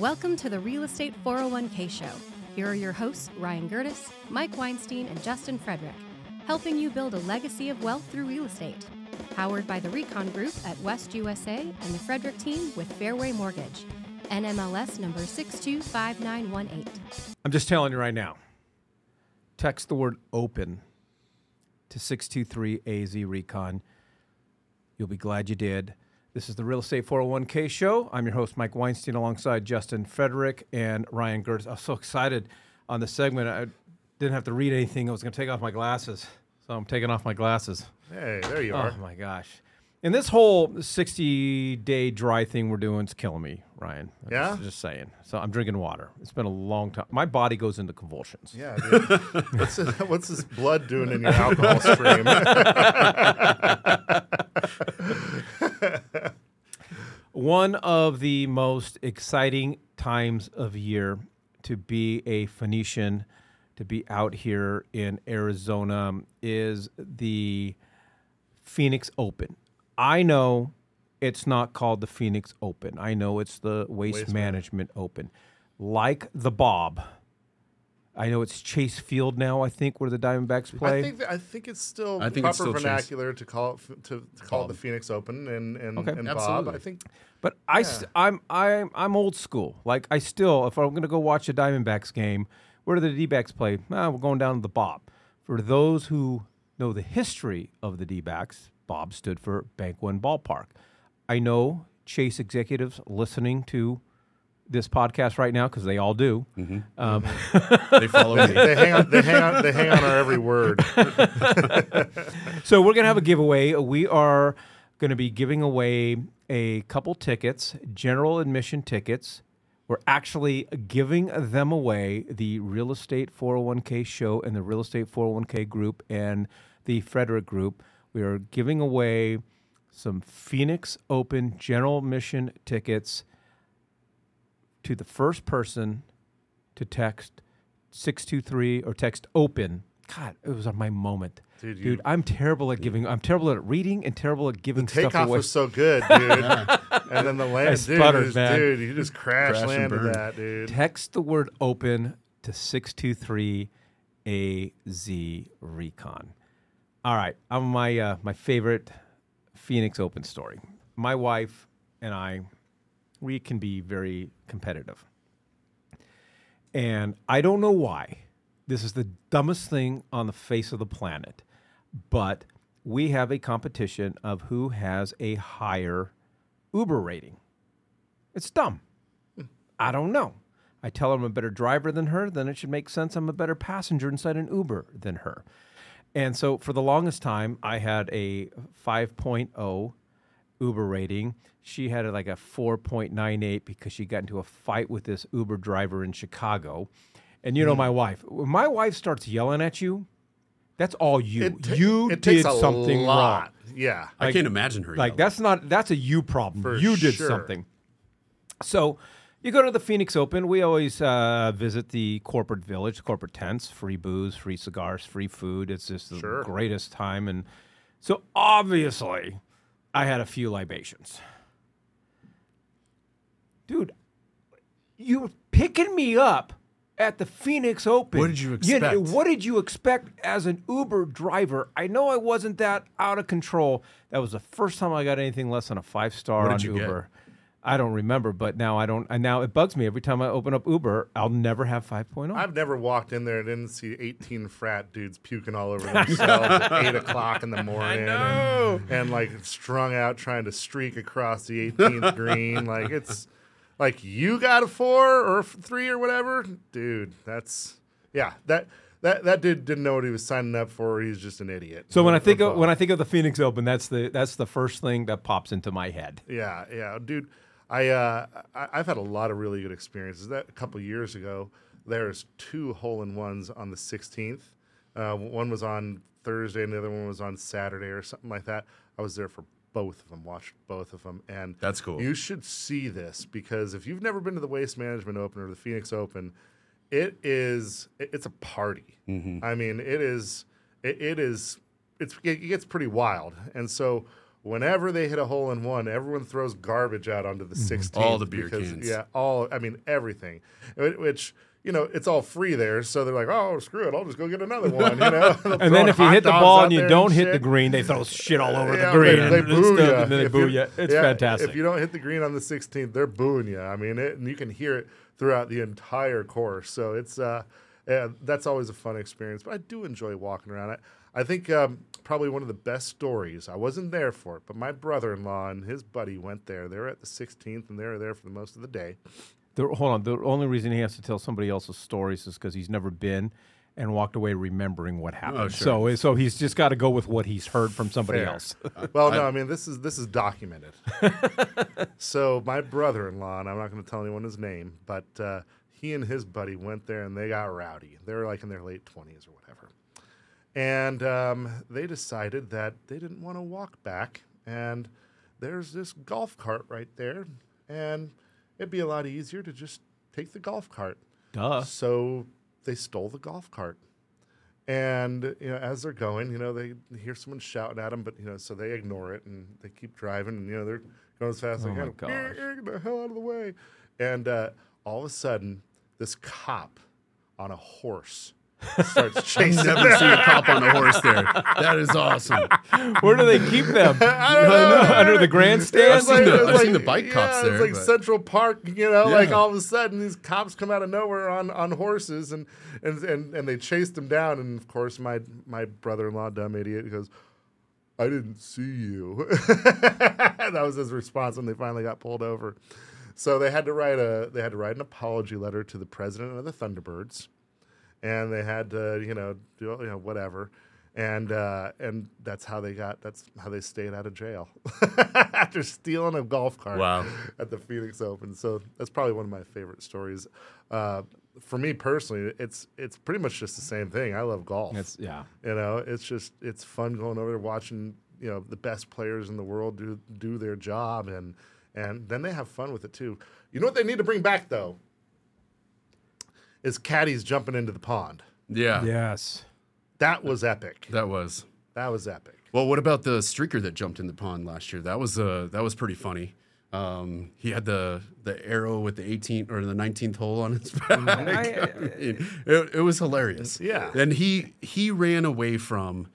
Welcome to the Real Estate 401k Show. Here are your hosts, Ryan Gerdes, Mike Weinstein, and Justin Frederick, helping you build a legacy of wealth through real estate. Powered by the Recon Group at West USA and the Frederick team with Fairway Mortgage. NMLS number 625918. I'm just telling you right now. Text the word open to 623 AZ Recon. You'll be glad you did. This is the Real Estate 401k show. I'm your host, Mike Weinstein, alongside Justin Frederick and Ryan Gerdes. I was so excited on the segment. I didn't have to read anything. I was going to take off my glasses. So I'm taking off my glasses. Hey, there you are. Oh, my gosh. And this whole 60 day dry thing we're doing is killing me, Ryan. I'm Yeah? Just, just saying. So I'm drinking water. It's been a long time. My body goes into convulsions. Yeah, what's, this, what's this blood doing in your alcohol stream? One of the most exciting times of year to be a Phoenician, to be out here in Arizona, is the Phoenix Open. I know it's not called the Phoenix Open. I know it's the Waste, Waste Management Open. Like the Bob, I know it's Chase Field now. I think where the Diamondbacks play. I think that, I think it's still I think proper it's still Chase. vernacular to call it f- to, to call it the Phoenix Open and and, Okay. and Bob. I think But I, st- I'm, I'm, I'm old school. Like I still, if I'm going to go watch a Diamondbacks game, where do the D-backs play? Ah, we're going down to the Bob. For those who know the history of the D-backs, Bob stood for Bank One Ballpark. I know Chase executives listening to this podcast right now because they all do. Um, They follow me. they hang on they hang on they hang on our every word. So we're gonna have a giveaway. We are gonna be giving away a couple tickets, general admission tickets. We're actually giving them away. The Real Estate 401k show and the Real Estate 401k group and the Frederick group. We are giving away some Phoenix Open general admission tickets to the first person to text 623 or text open. God, it was on my moment. Dude, Dude, you- I'm terrible at giving. I'm terrible at reading and terrible at giving stuff Takeoff away. was so good, dude. and then the land, dude, sputtered, just- man. dude, you just crash, Crash and landed that, dude. Text the word open to 623 AZ Recon. All right, I'm my uh, my favorite Phoenix Open story. My wife and I, we can be very competitive, and I don't know why. This is the dumbest thing on the face of the planet, but we have a competition of who has a higher Uber rating. It's dumb. I don't know. I tell her I'm a better driver than her, then it should make sense I'm a better passenger inside an Uber than her. And so for the longest time, I had a 5.0 Uber rating. She had like a 4.98 because she got into a fight with this Uber driver in Chicago. And you know my wife. When my wife starts yelling at you, that's all you. It ta- you it did takes a something wrong. lot. Yeah. I can't imagine her. Like yelling. that's not that's a you problem. For you did sure. something. So you go to the Phoenix Open. We always uh, visit the corporate village, corporate tents, free booze, free cigars, free food. It's just the Sure. greatest time. And so obviously, I had a few libations. Dude, you were picking me up at the Phoenix Open. What did you know, expect? what did you expect as an Uber driver? I know I wasn't that out of control. That was the first time I got anything less than a five star What on did you get? I don't remember, but now I don't. And now it bugs me every time I open up Uber. I'll never have oh. 5.0. I've never walked in there and didn't see 18 frat dudes puking all over themselves at 8 o'clock in the morning. know. And, and, like strung out trying to streak across the 18th green. Like it's like you got a four or three or whatever. Dude, that's, yeah, that. That, that dude didn't know what he was signing up for. He's just an idiot. so when I think of when I think of the Phoenix Open, that's the that's the first thing that pops into my head. Yeah, yeah, dude. I, uh, I I've had a lot of really good experiences. That a couple years ago, there's two hole in ones on the 16th. Uh, one was on Thursday, and the other one was on Saturday or something like that. I was there for both of them, watched both of them, and That's cool. You should see this because if you've never been to the Waste Management Open or the Phoenix Open, it is it's a party. I mean, it is it, it is it's it gets pretty wild. And so whenever they hit a hole in one, everyone throws garbage out onto the 16th. Mm-hmm. All the beer because, cans. Yeah, all. I mean everything, which. You know, it's all free there, so they're like, "Oh, screw it! I'll just go get another one." You know, And then if you hit the ball and you don't hit the green, they throw shit all over Yeah, the green. They, they and boo stuff, you. and then they If boo you- you. It's yeah, fantastic. If you don't hit the green on the 16th, they're booing you. I mean, it, and you can hear it throughout the entire course. So it's uh, yeah, that's always a fun experience. But I do enjoy walking around. I, I think um, probably one of the best stories. I wasn't there for it, but my brother-in-law and his buddy went there. They were at the 16th, and they were there for the most of the day. The, hold on. The only reason he has to tell somebody else's stories is because he's never been and walked away remembering what happened. Oh, sure. So, so he's just got to go with what he's heard from somebody Fair. else. Well, no, I mean this is this is documented. so my brother-in-law, and I'm not going to tell anyone his name, but uh, he and his buddy went there and they got rowdy. They were like in their late 20s or whatever, and um, they decided that they didn't want to walk back. And there's this golf cart right there, and it'd be a lot easier to just take the golf cart. Duh. So they stole the golf cart. And you know, as they're going, you know, they hear someone shouting at them, but you know, so they ignore it and they keep driving, and you know, they're going as fast as Oh they can. gosh. "Eh, Get the hell out of the way! And uh, all of a sudden, this cop on a horse starts chasing. Never them. seen a cop on a horse there. That is awesome. Where do they keep them? I don't know. Under the grandstands? I've seen the- it's I've seen the bike cops yeah, there, It's like but- Central Park, you know, like all of a sudden these cops come out of nowhere on, on horses and, and and and they chased them down. And of course, my my brother in law, dumb idiot, goes, "I didn't see you." that was his response when they finally got pulled over. So they had to write a they had to write an apology letter to the president of the Thunderbirds and they had to, you know, do you know whatever, and uh, and that's how they got. That's how they stayed out of jail after stealing a golf cart. Wow. At the Phoenix Open, so that's probably one of my favorite stories. Uh, for me personally, it's it's pretty much just the same thing. I love golf. It's, yeah. You know, it's just it's fun going over there watching you know the best players in the world do do their job and and then they have fun with it too. You know what they need to bring back though is caddies jumping into the pond. Yeah, Yes. That was epic. that was. That was epic. Well, what about the streaker that jumped in the pond last year? That was uh, that was pretty funny. Um, he had the the arrow with the 18th or the 19th hole on his back. I- I mean, it, it was hilarious. Yeah. and he he ran away from.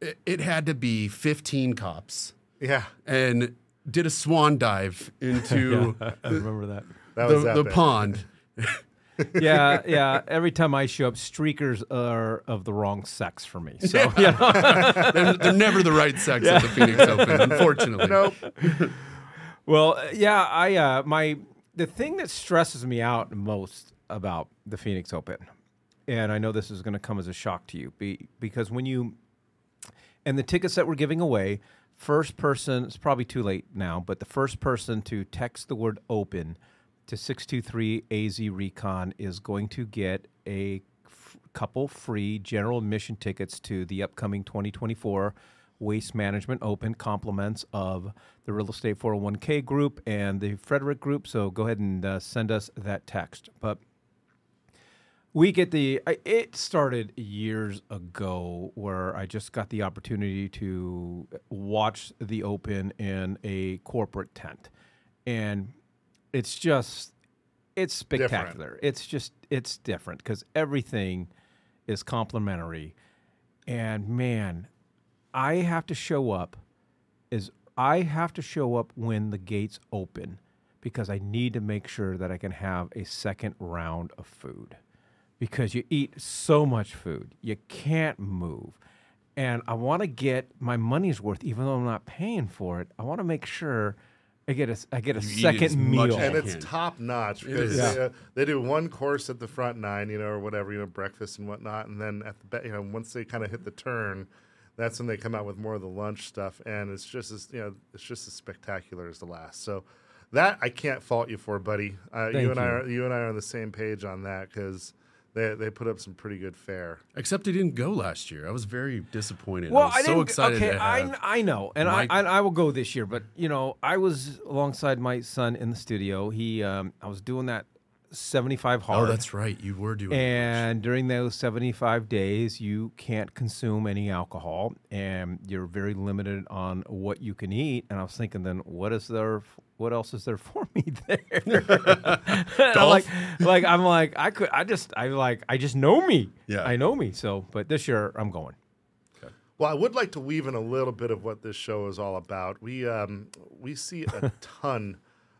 It, it had to be 15 cops Yeah, and did a swan dive into I remember that. that the, was the epic. pond. yeah, yeah. Every time I show up, streakers are of the wrong sex for me. So yeah. they're, they're never the right sex at the Phoenix Open, unfortunately. Nope. Well, yeah, I uh, my the thing that stresses me out most about the Phoenix Open, and I know this is going to come as a shock to you, be, because when you and the tickets that we're giving away, first person it's probably too late now, but the first person to text the word "open" to six two three AZ Recon is going to get a f- couple free general admission tickets to the upcoming 2024 Waste Management Open compliments of the Real Estate 401k group and the Frederick group. So go ahead and uh, send us that text. But we get the it started years ago where i just got the opportunity to watch the open in a corporate tent and it's just it's spectacular it's just it's different because everything is complimentary and man i have to show up is i have to show up when the gates open because i need to make sure that i can have a second round of food because you eat so much food, you can't move. And I want to get my money's worth, even though I'm not paying for it. I want to make sure I get a I get a You second meal. and it's top notch because is. they, uh, they do one course at the front nine, you know, or whatever, you know, breakfast and whatnot, and then at the ba- you know once they kind of hit the turn, that's when they come out with more of the lunch stuff, and it's just as you know, it's just as spectacular as the last. So that I can't fault you for, buddy. Uh, Thank you and I are you and I are on the same page on that because they they put up some pretty good fare. Except they didn't go last year. I was very disappointed. well, I was I so didn't. excited okay, to have. I I know, and Mike- I, I I will go this year. But you know, I was alongside my son in the studio. He um, I was doing that 75 hard. Oh, that's right. You were doing. It. And during those 75 days, you can't consume any alcohol and you're very limited on what you can eat. And I was thinking, then what is there? What else is there for me there? like, like I'm like I could I just I like I just know me. Yeah. I know me. So, but this year I'm going. Well, I would like to weave in a little bit of what this show is all about. We um, we see a ton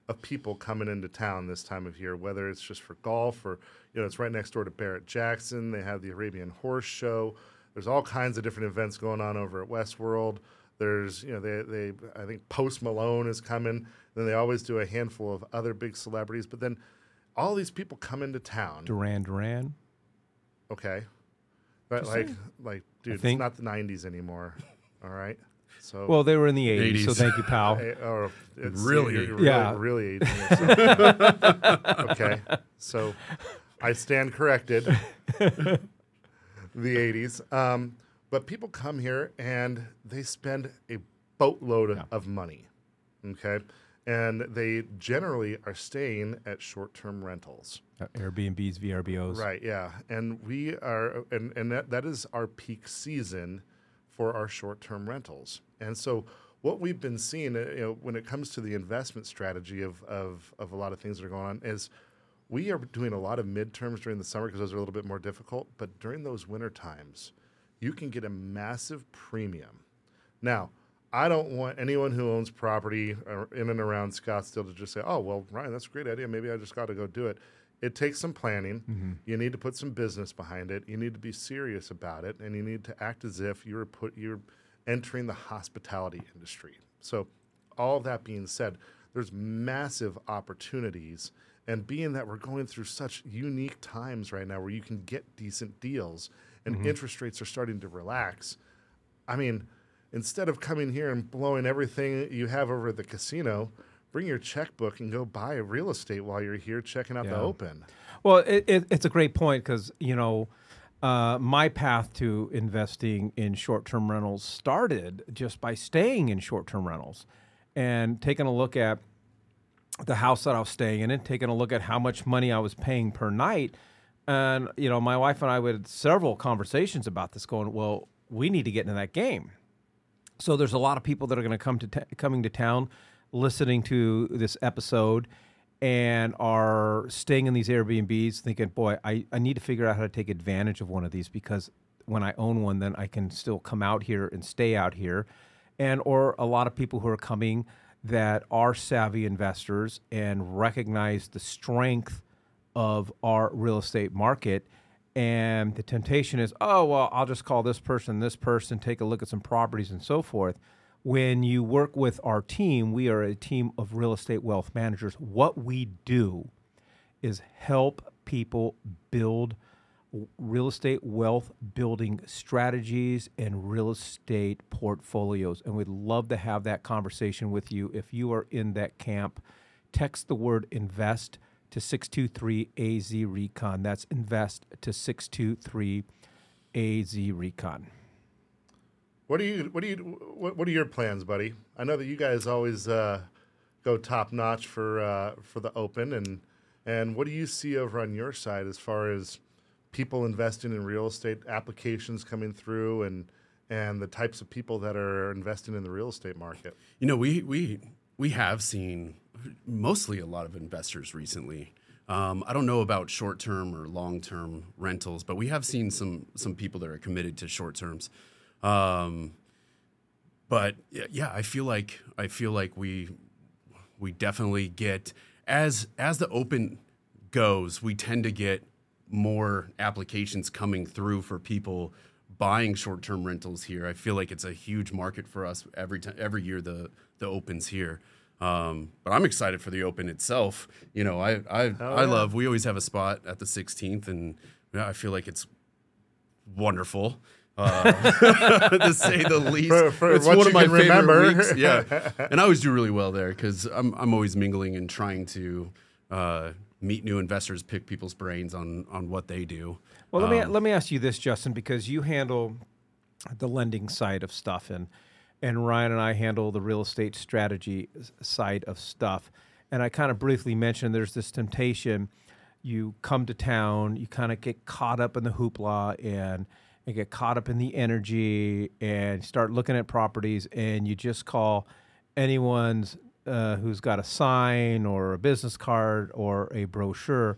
of people coming into town this time of year, whether it's just for golf or you know it's right next door to Barrett Jackson. They have the Arabian Horse Show. There's all kinds of different events going on over at Westworld. There's you know they they I think Post Malone is coming. Then they always do a handful of other big celebrities, but then all these people come into town. Duran Duran. Okay. But Just like, saying. like, dude, it's not the '90s anymore. All right. So, Well, they were in the 80s, so thank you, pal. eh, or it's, Really? you're, you're Yeah. really aging yourself. okay. So, I stand corrected. the '80s. Um, but people come here and they spend a boatload Yeah. of money. Okay. And they generally are staying at short-term rentals. Uh, Airbnbs, VRBOs. Right, yeah. And we are and, and that, that is our peak season for our short-term rentals. And so what we've been seeing uh, you know, when it comes to the investment strategy of, of, of a lot of things that are going on is we are doing a lot of midterms during the summer because those are a little bit more difficult. But during those winter times, you can get a massive premium. Now, I don't want anyone who owns property uh, in and around Scottsdale to just say, "Oh, well, Ryan, that's a great idea. Maybe I just got to go do it." It takes some planning. You need to put some business behind it. You need to be serious about it, and you need to act as if you're put you're entering the hospitality industry. So, all that being said, there's massive opportunities, and being that we're going through such unique times right now, where you can get decent deals and interest rates are starting to relax. I mean, instead of coming here and blowing everything you have over at the casino, bring your checkbook and go buy a real estate while you're here checking out the open. Well, it, it, it's a great point because you know uh, my path to investing in short-term rentals started just by staying in short-term rentals and taking a look at the house that I was staying in and taking a look at how much money I was paying per night. And you know, my wife and I had several conversations about this, going, "Well, we need to get into that game." So there's a lot of people that are going to come to t- coming to town, listening to this episode, and are staying in these Airbnbs, thinking, "Boy, I, I need to figure out how to take advantage of one of these because when I own one, then I can still come out here and stay out here." And or a lot of people who are coming that are savvy investors and recognize the strength of our real estate market. And the temptation is, oh, well, I'll just call this person, this person, take a look at some properties and so forth. When you work with our team, we are a team of real estate wealth managers. What we do is help people build real estate wealth building strategies and real estate portfolios. And we'd love to have that conversation with you. If you are in that camp, text the word invest to 623 AZ Recon. That's invest to 623 AZ Recon. What do you what do you what, what are your plans, buddy? I know that you guys always uh, go top notch for uh, for the open and and what do you see over on your side as far as people investing in real estate applications coming through and and the types of people that are investing in the real estate market? You know, we we we have seen mostly a lot of investors recently. Um, I don't know about short term or long term rentals, but we have seen some some people that are committed to short terms. Um, but yeah, I feel like I feel like we we definitely get as as the open goes, we tend to get more applications coming through for people buying short-term rentals here. I feel like it's a huge market for us every time every year the the opens here. Um, but I'm excited for the open itself. You know, I I, I yeah. love. We always have a spot at the 16th, and I feel like it's wonderful. Uh, to say the least, For- for it's one of my favorite remember. weeks. Yeah, and I always do really well there because I'm I'm always mingling and trying to uh, meet new investors, pick people's brains on on what they do. Well, let me um, let me ask you this, Justin, because you handle the lending side of stuff, and and Ryan and I handle the real estate strategy side of stuff. And I kind of briefly mentioned there's this temptation. you come to town, you kind of get caught up in the hoopla and and get caught up in the energy and start looking at properties and you just call anyone's uh, who's got a sign or a business card or a brochure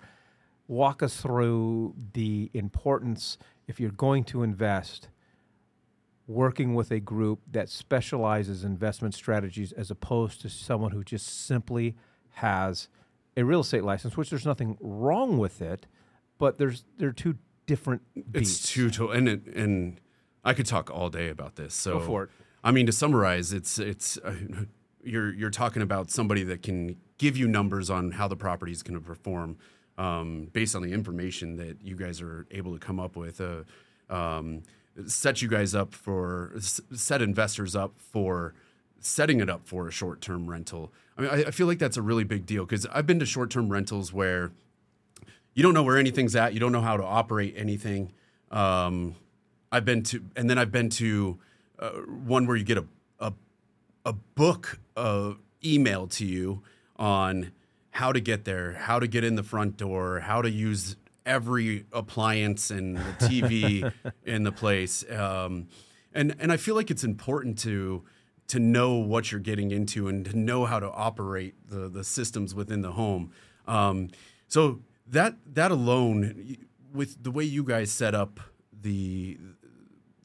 walk us through the importance if you're going to invest working with a group that specializes in investment strategies as opposed to someone who just simply has a real estate license which there's nothing wrong with it but there's they're two different beasts. It's two to- and it, and I could talk all day about this. So Go for it. I mean, to summarize, it's it's uh, you're you're talking about somebody that can give you numbers on how the property is going to perform um, based on the information that you guys are able to come up with. Uh, um, set you guys up for set investors up for setting it up for a short term rental. I mean, I, I feel like that's a really big deal because I've been to short term rentals where you don't know where anything's at. You don't know how to operate anything. Um, I've been to, and then I've been to uh, one where you get a a, book uh, emailed to you on how to get there, how to get in the front door, how to use every appliance and the TV in the place. Um, and and I feel like it's important to to know what you're getting into and to know how to operate the the systems within the home. Um, so that that alone, with the way you guys set up the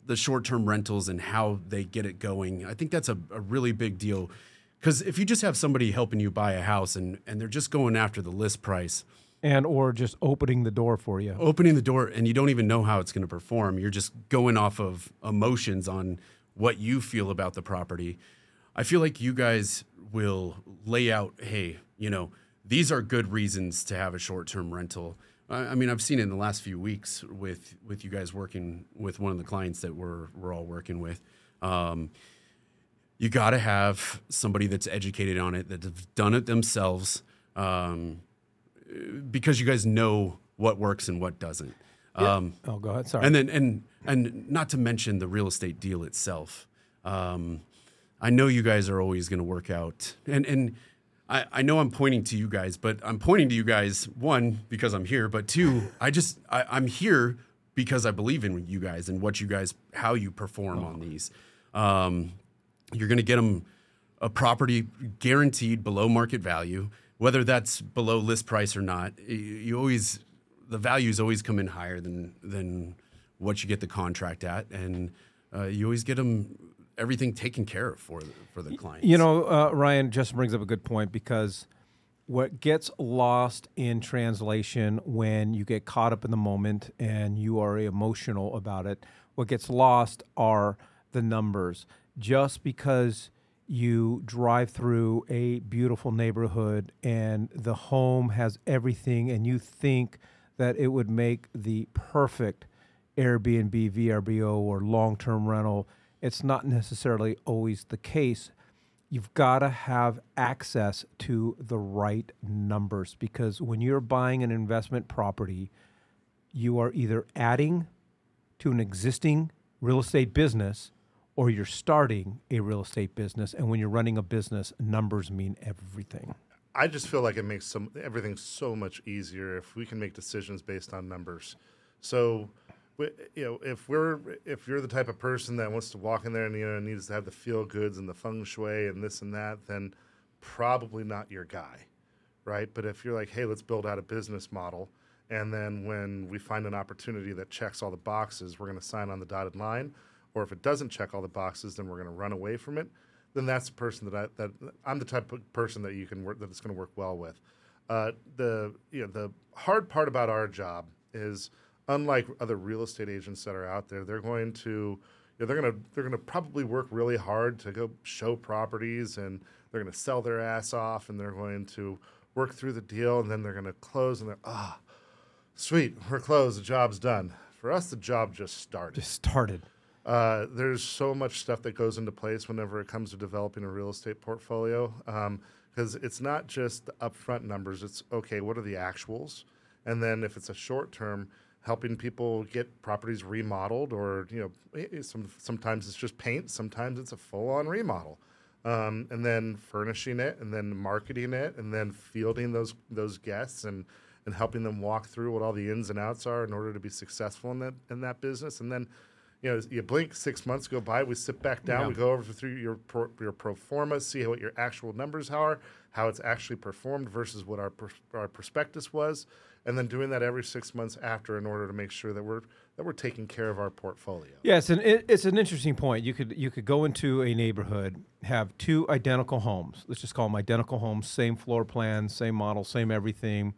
the short term rentals and how they get it going, I think that's a, a really big deal. Because if you just have somebody helping you buy a house and and they're just going after the list price, and or just opening the door for you. opening the door and you don't even know how it's going to perform. You're just going off of emotions on what you feel about the property. I feel like you guys will lay out, hey, you know, these are good reasons to have a short-term rental. I I mean, I've seen it in the last few weeks with with you guys working with one of the clients that we're we're all working with. Um, you got to have somebody that's educated on it, that have done it themselves. Um, because you guys know what works and what doesn't. Um, Oh, go ahead. Sorry. and then and and not to mention the real estate deal itself. Um, I know you guys are always going to work out, and and I, I know I'm pointing to you guys, but I'm pointing to you guys one because I'm here, but two, I just I, I'm here because I believe in you guys and what you guys how you perform on these. Um, you're going to get them a property guaranteed below market value, whether that's below list price or not. You always the values always come in higher than than what you get the contract at, and uh, you always get them everything taken care of for the, for the clients. You know, uh, Ryan just brings up a good point because what gets lost in translation when you get caught up in the moment and you are emotional about it, what gets lost are the numbers. Just because you drive through a beautiful neighborhood and the home has everything and you think that it would make the perfect Airbnb, VRBO, or long term rental, it's not necessarily always the case. You've got to have access to the right numbers because when you're buying an investment property, you are either adding to an existing real estate business or you're starting a real estate business. And when you're running a business, numbers mean everything. I just feel like it makes some everything so much easier if we can make decisions based on numbers. So, you know, if we're if you're the type of person that wants to walk in there and you know needs to have the feel goods and the feng shui and this and that, then probably not your guy, right? But if you're like, hey, let's build out a business model, and then when we find an opportunity that checks all the boxes, we're going to sign on the dotted line. Or if it doesn't check all the boxes, then we're going to run away from it. Then that's the person that I that I'm the type of person that you can work that it's going to work well with. Uh, the you know the hard part about our job is unlike other real estate agents that are out there, they're going to you know, they're going to they're going to probably work really hard to go show properties and they're going to sell their ass off and they're going to work through the deal and then they're going to close and they're ah sweet we're closed the job's done. For us, the job just started. Just started. Uh, there's so much stuff that goes into place whenever it comes to developing a real estate portfolio because it's not just the upfront numbers. It's okay, what are the actuals? And then if it's a short term, helping people get properties remodeled, or you know, some sometimes it's just paint, sometimes it's a full on remodel, um, and then furnishing it, and then marketing it, and then fielding those those guests and and helping them walk through what all the ins and outs are in order to be successful in that in that business. And then, you know, you blink, six months go by, we sit back down, Yeah. we go over through your pro, your pro forma, see what your actual numbers are, how it's actually performed versus what our our prospectus was, and then doing that every six months after in order to make sure that we're that we're taking care of our portfolio. Yes, and it, it's an interesting point. You could you could go into a neighborhood, have two identical homes. Let's just call them identical homes, same floor plan, same model, same everything,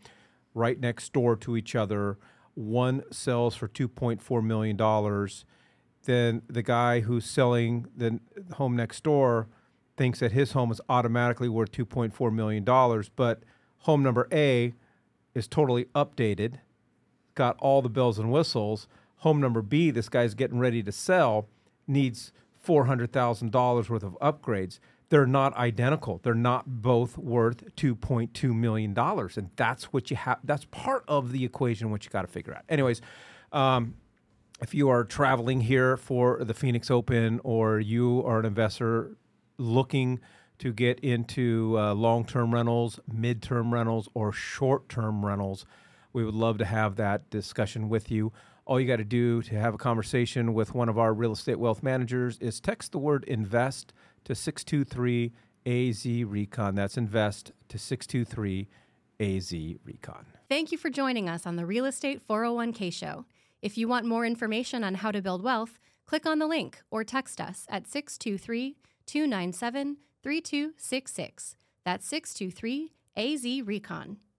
right next door to each other. One sells for two point four million dollars. Then the guy who's selling the home next door thinks that his home is automatically worth two point four million dollars, but home number A is totally updated got all the bells and whistles. Home number B, this guy's getting ready to sell, needs four hundred thousand dollars worth of upgrades. They're not identical. They're not both worth two point two million dollars, and that's what you have. That's part of the equation what you got to figure out. Anyways, um, if you are traveling here for the Phoenix Open or you are an investor looking to get into uh, long term rentals, mid term rentals, or short term rentals, we would love to have that discussion with you. All you got to do to have a conversation with one of our real estate wealth managers is text the word invest to 623 AZ Recon. That's invest to 623 AZ Recon. Thank you for joining us on the Real Estate 401k show. If you want more information on how to build wealth, click on the link or text us at 623 297 3266. That's 623 AZ Recon.